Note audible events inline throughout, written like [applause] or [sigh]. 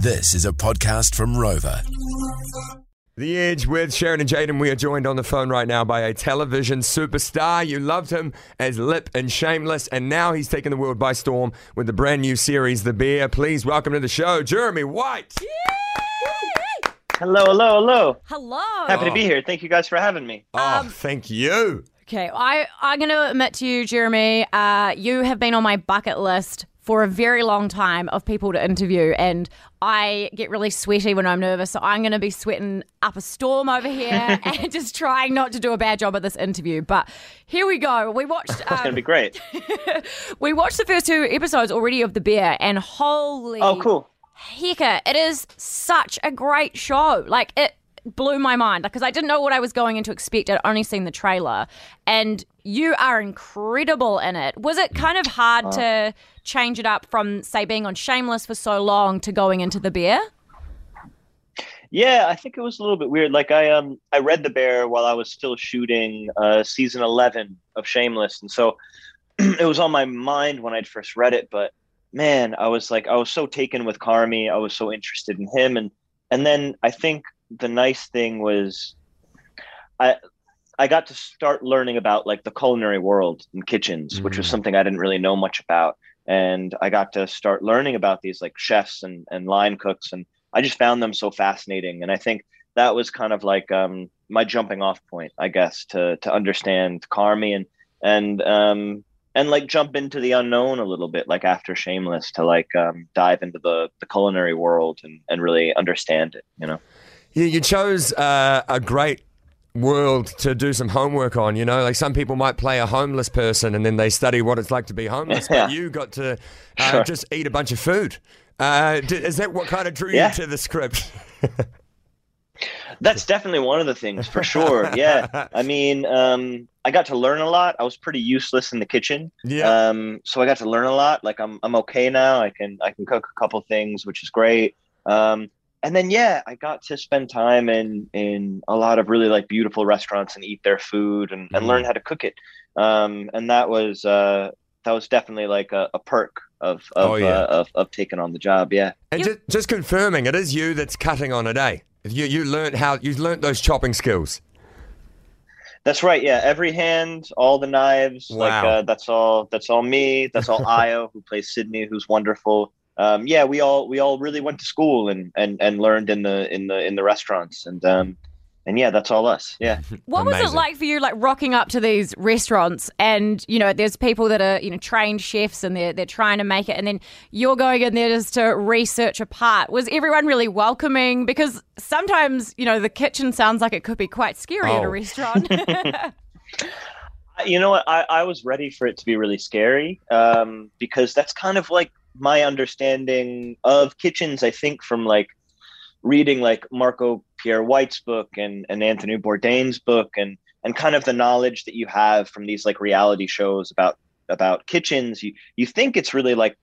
This is a podcast from Rover. The Edge with Sharon and Jaden. We are joined on the phone right now by a television superstar. You loved him as Lip and Shameless, and now he's taken the world by storm with the brand new series, The Bear. Please welcome to the show, Jeremy White. Hello, hello, hello. Hello. Happy to be here. Thank you guys for having me. Oh, thank you. Okay, I I'm going to admit to you, Jeremy, uh, you have been on my bucket list for a very long time of people to interview, and I get really sweaty when I'm nervous. So I'm going to be sweating up a storm over here [laughs] and just trying not to do a bad job at this interview. But here we go. We watched. It's going to Um, be great. [laughs] we watched the first two episodes already of The Bear, and holy Oh, cool. Hecka, it is such a great show. Like it blew my mind because I didn't know what I was going into expect. I'd only seen the trailer, and you are incredible in it. Was it kind of hard to change it up from say being on Shameless for so long to going into the bear? Yeah, I think it was a little bit weird. Like I um I read The Bear while I was still shooting uh season 11 of Shameless and so [clears throat] it was on my mind when I'd first read it, but man, I was like I was so taken with Carmy. I was so interested in him and and then I think the nice thing was I I got to start learning about like the culinary world and kitchens, which was Mm. something I didn't really know much about. And I got to start learning about these like chefs and, and line cooks and I just found them so fascinating. And I think that was kind of like um, my jumping off point, I guess, to to understand Carmy and and um, and like jump into the unknown a little bit, like after Shameless, to like um, dive into the the culinary world and and really understand it. You know. You, you chose uh, a great world to do some homework on. You know, like some people might play a homeless person and then they study what it's like to be homeless, Yeah. but you got to uh, [laughs] Sure. just eat a bunch of food. Uh, d- is that what kind of drew Yeah. you to the script? That's definitely one of the things for sure. Yeah. I [laughs] mean, um, I got to learn a lot. I was pretty useless in the kitchen. yeah. Um, so I got to learn a lot. Like I'm I'm okay now. I can I can cook a couple things, which is great. Um, and then yeah, I got to spend time in in a lot of really like beautiful restaurants and eat their food and, and Mhm. learn how to cook it. Um, and that was uh, that was definitely like a, a perk of of, Oh, yeah. uh, of of taking on the job. Yeah. And just, just confirming, it is you that's cutting on a day. You you learned how you learned those chopping skills. That's right. Yeah, every hand, all the knives. Like Wow. uh, that's all. That's all me. That's all [laughs] Ayo, who plays Sydney, who's wonderful. Um, yeah, we all we all really went to school and and and learned in the in the in the restaurants and um and yeah, that's all us. Yeah. [laughs] What was it like for you, like rocking up to these restaurants and you know, there's people that are you know trained chefs and they're they're trying to make it, and then you're going in there just to research a part. Was everyone really welcoming? Because sometimes you know the kitchen sounds like it could be quite scary at Oh. a restaurant. [laughs] [laughs] You know what? I I was ready for it to be really scary um because that's kind of like my understanding of kitchens. I think from like reading like Marco Pierre White's book and, and Anthony Bourdain's book and and kind of the knowledge that you have from these like reality shows about about kitchens, you you think it's really like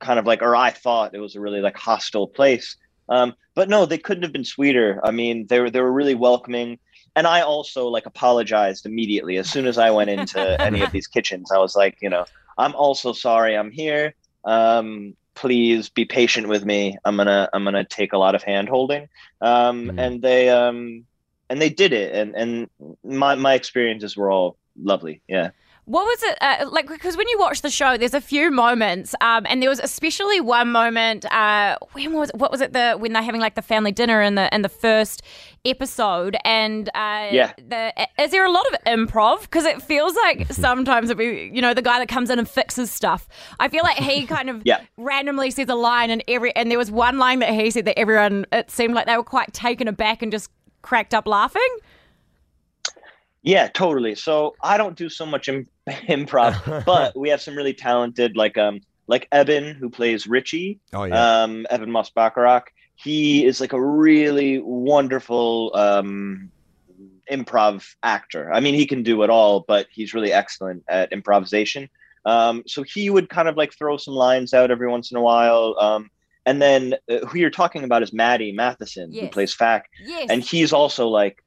kind of like or I thought it was a really like hostile place. Um, but no, they couldn't have been sweeter. I mean, they were they were really welcoming. And I also like apologized immediately as soon as I went into [laughs] any of these kitchens. I was like, you know, I'm also sorry I'm here. Um, please be patient with me. I'm gonna I'm gonna take a lot of hand holding. Um, Mhm. and they um and they did it and and my my experiences were all lovely. Yeah. What was it uh, like? Because when you watch the show, there's a few moments, um, and there was especially one moment. Uh, when was what was it? The when they're having like the family dinner in the in the first episode, and uh, Yeah. the is there a lot of improv? Because it feels like [laughs] sometimes it be you know the guy that comes in and fixes stuff. I feel like he kind of [laughs] Yeah. randomly says a line, and every and there was one line that he said that everyone it seemed like they were quite taken aback and just cracked up laughing. Yeah, totally. So I don't do so much Im- [laughs] improv, but [laughs] we have some really talented like um like Ebon who plays Richie, Oh yeah. um Ebon Moss-Bachrach. He is like a really wonderful um improv actor. I mean, he can do it all, but he's really excellent at improvisation. Um, so he would kind of like throw some lines out every once in a while. Um, and then uh, who you're talking about is Matty Matheson, who plays Fak Yes, and he's also like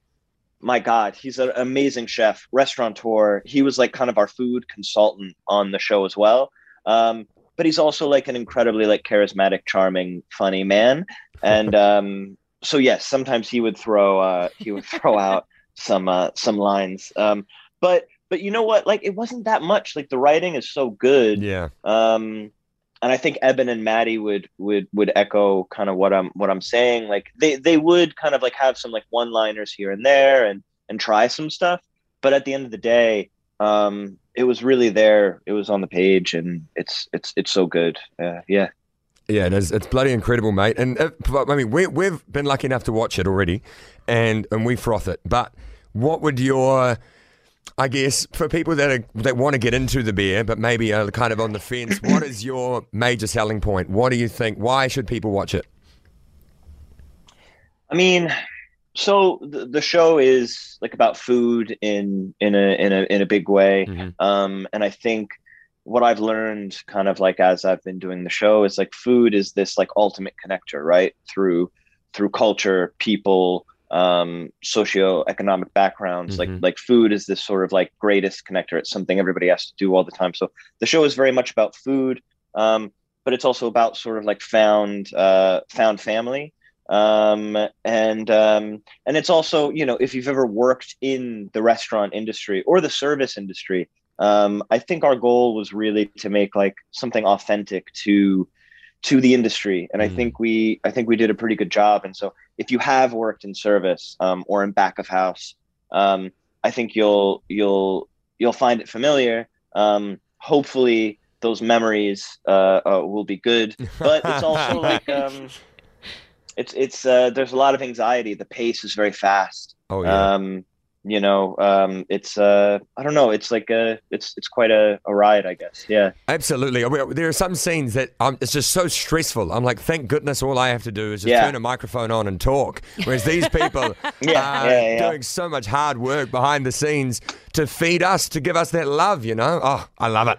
my god he's an amazing chef restaurateur he was like kind of our food consultant on the show as well um, but he's also like an incredibly like charismatic, charming, funny man. And [laughs] um, so yes, sometimes he would throw uh, he would throw [laughs] out some uh, some lines. Um, but but you know what? Like it wasn't that much. Like the writing is so good. Yeah. Um, and I think Ebon and Matty would would would echo kind of what I'm what I'm saying. Like they they would kind of like have some like one liners here and there and and try some stuff. But at the end of the day, um, it was really there. It was on the page, and it's it's it's so good. Uh, yeah. Yeah, it is. It's bloody incredible, mate. And if, I mean, we, we've been lucky enough to watch it already, and and we froth it. But what would your I guess for people that are, that want to get into the Bear, but maybe are kind of on the fence, what is [clears throat] your major selling point? What do you think? Why should people watch it? I mean, so the, the show is like about food in in a in a in a big way, Mm-hmm. um, and I think what I've learned, kind of like as I've been doing the show, is like food is this like ultimate connector, right? Through through culture, people, um, socioeconomic backgrounds. Mhm. Like like food is this sort of like greatest connector. It's something everybody has to do all the time. So the show is very much about food, um, but it's also about sort of like found uh, found family. Um, and um, and it's also you know if you've ever worked in the restaurant industry or the service industry, um, I think our goal was really to make like something authentic to to the industry, and I Mm. think we I think we did a pretty good job. And so if you have worked in service um, or in back of house, um, I think you'll you'll you'll find it familiar. Um, hopefully, those memories uh, uh, will be good, but it's [laughs] also like um, it's it's uh, there's a lot of anxiety. The pace is very fast. Oh yeah. Um, you know, um, it's uh, I don't know. It's like a it's it's quite a, a ride, I guess. Yeah. Absolutely. There are some scenes that um, it's just so stressful. I'm like, thank goodness all I have to do is just Yeah. turn a microphone on and talk. Whereas these people [laughs] Yeah, are yeah, doing so much hard work behind the scenes to feed us, to give us that love, you know? Oh, I love it.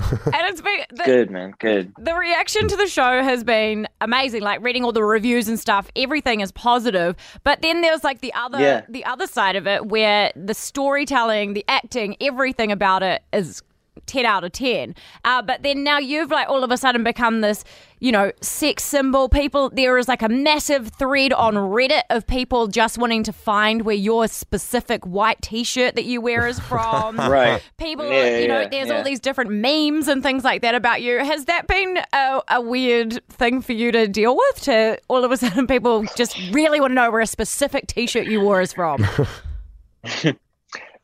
[laughs] and it's been the, Good man. Good. the reaction to the show has been amazing. Like reading all the reviews and stuff, everything is positive. But then there's like the other Yeah. the other side of it where the storytelling, the acting, everything about it is 10 out of 10. Uh, but then now you've like all of a sudden become this, you know, sex symbol. People, there is like a massive thread on Reddit of people just wanting to find where your specific white t shirt that you wear is [laughs] from. Right. People, Yeah, you know, yeah, there's yeah. all these different memes and things like that about you. Has that been a, a weird thing for you to deal with? To all of a sudden people just really want to know where a specific t shirt you wore is from? [laughs]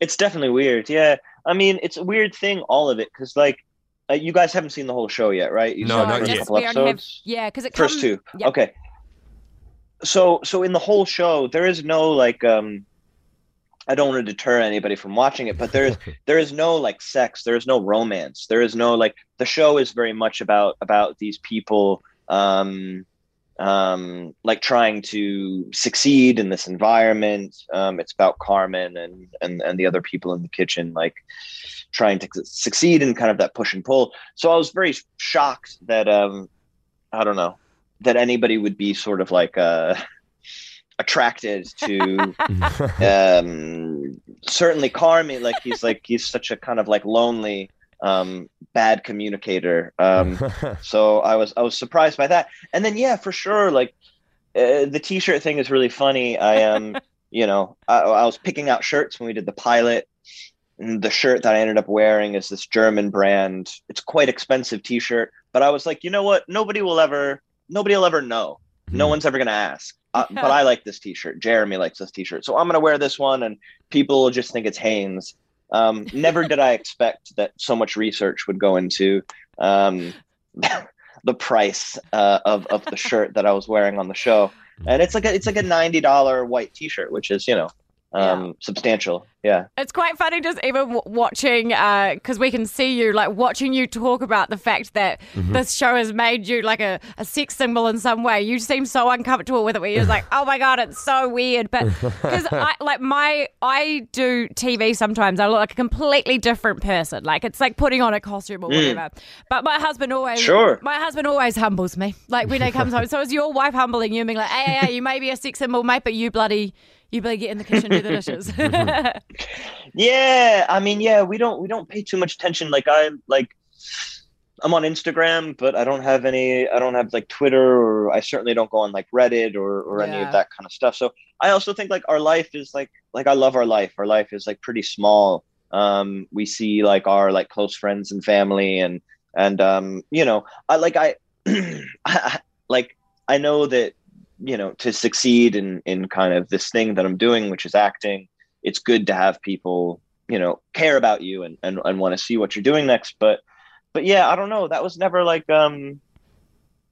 It's definitely weird. Yeah. I mean, it's a weird thing, all of it, because like uh, you guys haven't seen the whole show yet, right? You No, not yet. just couple we have, yeah, because it First comes, two. yeah. Okay. So so in the whole show, there is no like um I don't want to deter anybody from watching it, but there's [laughs] there is no like sex, there is no romance. There is no like the show is very much about about these people um um like trying to succeed in this environment. Um it's about Carmen and and and the other people in the kitchen like trying to succeed in kind of that push and pull. So I was very shocked that um I don't know that anybody would be sort of like uh [laughs] attracted to [laughs] um certainly Carmen. like he's like he's such a kind of like lonely um bad communicator. Um [laughs] so I was I was surprised by that. And then yeah for sure like uh, the t-shirt thing is really funny. I um [laughs] you know I, I was picking out shirts when we did the pilot. And the shirt that I ended up wearing is this German brand. It's quite expensive t-shirt. But I was like you know what? Nobody will ever nobody will ever know. No Hmm. one's ever gonna ask. Uh, but I like this t-shirt. Jeremy likes this t-shirt. So I'm gonna wear this one and people will just think it's Hanes um, never did I expect that so much research would go into um, [laughs] the price uh, of of the shirt that I was wearing on the show, and it's like a, it's like a ninety dollar white T-shirt, which is you know um, substantial. Yeah, It's quite funny just even watching, uh, because we can see you, like watching you talk about the fact that mm-hmm. this show has made you like a, a sex symbol in some way. You seem so uncomfortable with it where you're like, [laughs] oh my God, it's so weird. But [laughs] because I, like my, I do TV sometimes, I look like a completely different person. Like it's like putting on a costume or mm. whatever. But my husband always, Sure. my husband always humbles me. Like when he comes home. [laughs] So is your wife humbling you and being like, hey, hey, hey, you may be a sex symbol, mate, but you bloody, you bloody get in the kitchen, do the [laughs] dishes. yeah. I mean, yeah, we don't we don't pay too much attention. Like I'm like, I'm on Instagram, but I don't have any. I don't have like Twitter, or I certainly don't go on like Reddit or or any of that kind of stuff. So I also think like our life is like like I love our life. Our life is like pretty small. Um, we see like our like close friends and family, and and um, you know, I like I, [clears throat] I like I know that you know to succeed in in kind of this thing that I'm doing, which is acting. It's good to have people you know care about you and and, and want to see what you're doing next, but but yeah, I don't know. That was never like um,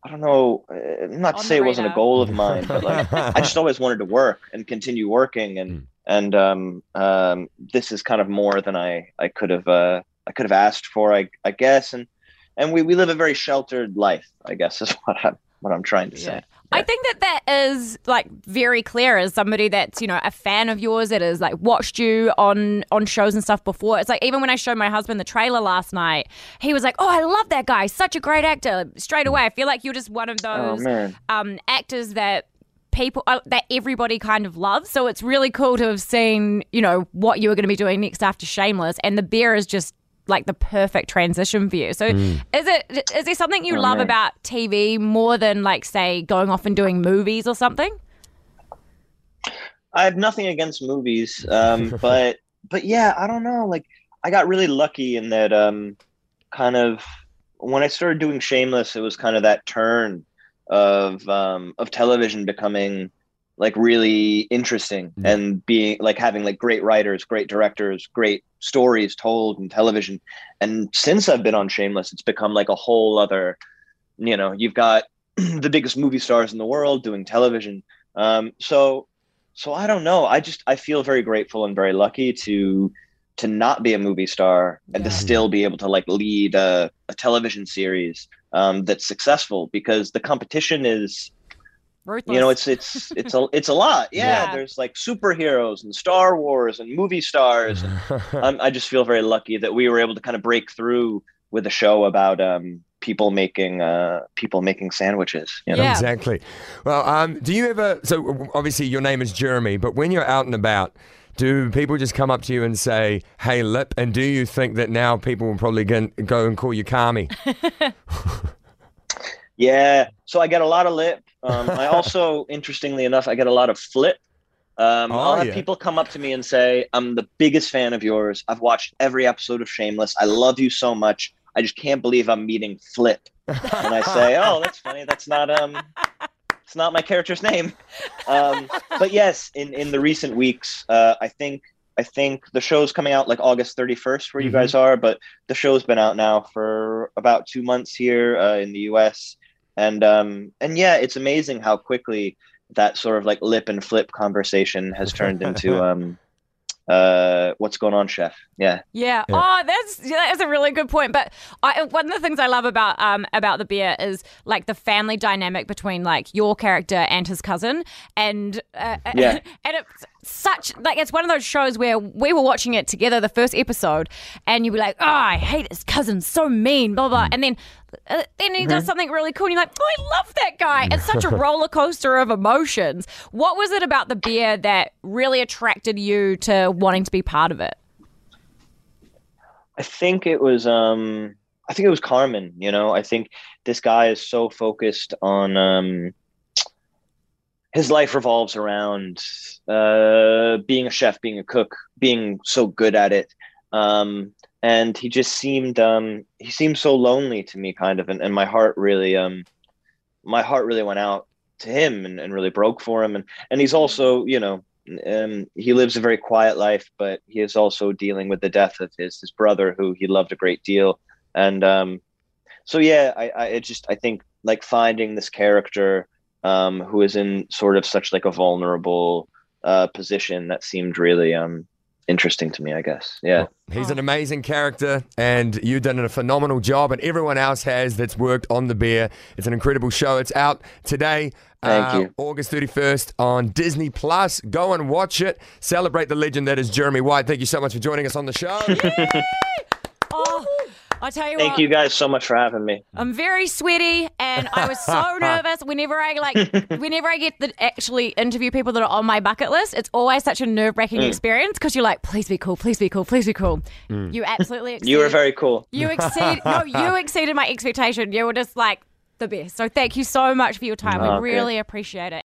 I don't know. Uh, not to On say it wasn't a goal of mine, but like I just [laughs] always wanted to work and continue working, and Mm. and um, um, this is kind of more than I I could have uh, I could have asked for, I I guess, and and we, we live a very sheltered life, I guess, [laughs] is what I'm what I'm trying to say. I think that that is like very clear as somebody that's you know a fan of yours that has like watched you on on shows and stuff before. It's like even when I showed my husband the trailer last night, he was like, "Oh, I love that guy, such a great actor." Straight away, I feel like you're just one of Oh those man, um, actors that people uh, that everybody kind of loves. So it's really cool to have seen you know what you were going to be doing next after Shameless, and the bear is just like the perfect transition for you. So is it is there something you Oh, love man. about TV more than like say going off and doing movies or something? I have nothing against movies, um, [laughs] but but yeah, I don't know. Like I got really lucky in that um, kind of when I started doing Shameless, it was kind of that turn of um, of television becoming like really interesting Yeah. and being like having like great writers, great directors, great stories told in television. And since I've been on Shameless, it's become like a whole other, you know, you've got [clears throat] the biggest movie stars in the world doing television. Um, so so I don't know. I just I feel very grateful and very lucky to to not be a movie star and to still be able to like lead a, a television series um, that's successful because the competition is Ruthless. you know it's it's it's a it's a lot [laughs] yeah, Yeah. there's like superheroes and star wars and movie stars and [laughs] um, i just feel very lucky that we were able to kind of break through with a show about um, people making uh, people making sandwiches you know? Yeah. Exactly. Well, um, do you ever? So obviously your name is Jeremy, but when you're out and about, do people just come up to you and say, "Hey, Lip"? And do you think that now people will probably go go and call you Carmy? [laughs] Yeah, so I get a lot of lip. Um, I [laughs] also, interestingly enough, I get a lot of flip. Um, Oh, I'll have yeah. people come up to me and say, "I'm the biggest fan of yours. I've watched every episode of Shameless. I love you so much. I just can't believe I'm meeting Flip." And I say, [laughs] "Oh, that's funny. That's not um, it's not my character's name." Um, but yes, in in the recent weeks, uh, I think I think the show's coming out like August 31st, where you Mhm. guys are. But the show's been out now for about two months here uh, in the U.S. And um, and yeah, it's amazing how quickly that sort of like lip and flip conversation has turned into [laughs] um, uh, what's going on, chef? Yeah. Yeah. Yeah. Oh, that's yeah, that's a really good point. But I, one of the things I love about um about the Bear is like the family dynamic between like your character and his cousin, and uh, Yeah. [laughs] and it's such like it's one of those shows where we were watching it together, the first episode, and you were like, oh, I hate his cousin, so mean, blah blah, and then. Uh, then he does something really cool, and you're like, "Oh, I love that guy!" It's such a [laughs] roller coaster of emotions. What was it about the Bear that really attracted you to wanting to be part of it? I think it was um I think it was Carmen, you know. I think this guy is so focused on um his life revolves around uh being a chef, being a cook, being so good at it. Um and he just seemed um he seemed so lonely to me kind of and, and my heart really um my heart really went out to him and, and really broke for him and and he's also, you know, um, he lives a very quiet life, but he is also dealing with the death of his his brother, who he loved a great deal. And um, so, yeah, I, I just I think like finding this character um, who is in sort of such like a vulnerable uh, position that seemed really um, interesting to me. I guess, yeah. He's an amazing character, and you've done a phenomenal job, and everyone else has that's worked on the Bear. It's an incredible show. It's out today, Thank uh, you. August 31st on Disney Plus. Go and watch it. Celebrate the legend that is Jeremy White. Thank you so much for joining us on the show. [laughs] I tell you what Thank what, you guys so much for having me. I'm very sweaty, and I was so [laughs] nervous whenever I like, [laughs] whenever I get to actually interview people that are on my bucket list. It's always such a nerve wracking Mm. experience because you're like, please be cool, please be cool, please be cool. You absolutely exceeded, [laughs] You were very cool. you exceed no, you exceeded my expectation. You were just like the best. So thank you so much for your time. Oh, we good. really appreciate it.